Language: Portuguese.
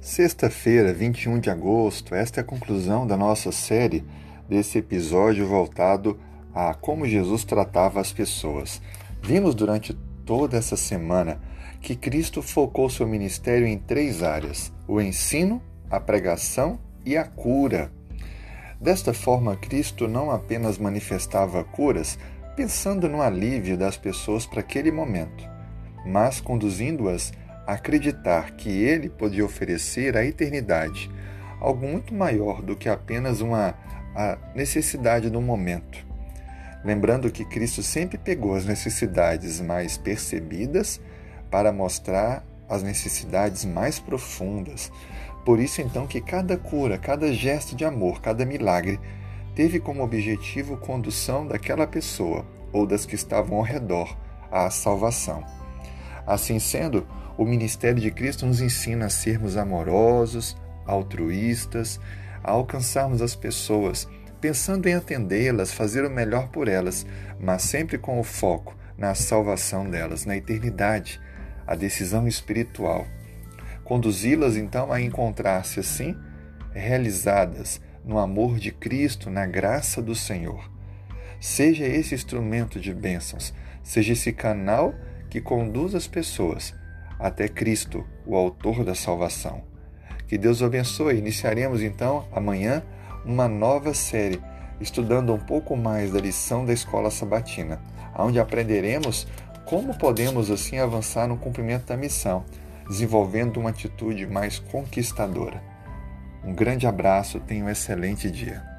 Sexta-feira, 21 de agosto, esta é a conclusão da nossa série desse episódio voltado a como Jesus tratava as pessoas. Vimos durante toda essa semana que Cristo focou seu ministério em três áreas: o ensino, a pregação e a cura. Desta forma, Cristo não apenas manifestava curas pensando no alívio das pessoas para aquele momento, mas conduzindo-as acreditar que ele podia oferecer à eternidade algo muito maior do que apenas uma a necessidade do momento. Lembrando que Cristo sempre pegou as necessidades mais percebidas para mostrar as necessidades mais profundas. Por isso então que cada cura, cada gesto de amor, cada milagre teve como objetivo condução daquela pessoa ou das que estavam ao redor à salvação. Assim sendo, o ministério de Cristo nos ensina a sermos amorosos, altruístas, a alcançarmos as pessoas, pensando em atendê-las, fazer o melhor por elas, mas sempre com o foco na salvação delas, na eternidade, a decisão espiritual. Conduzi-las então a encontrar-se assim, realizadas no amor de Cristo, na graça do Senhor. Seja esse instrumento de bênçãos, seja esse canal que conduz as pessoas até Cristo, o Autor da salvação. Que Deus o abençoe. Iniciaremos então amanhã uma nova série, estudando um pouco mais da lição da escola sabatina, onde aprenderemos como podemos assim avançar no cumprimento da missão, desenvolvendo uma atitude mais conquistadora. Um grande abraço, tenha um excelente dia.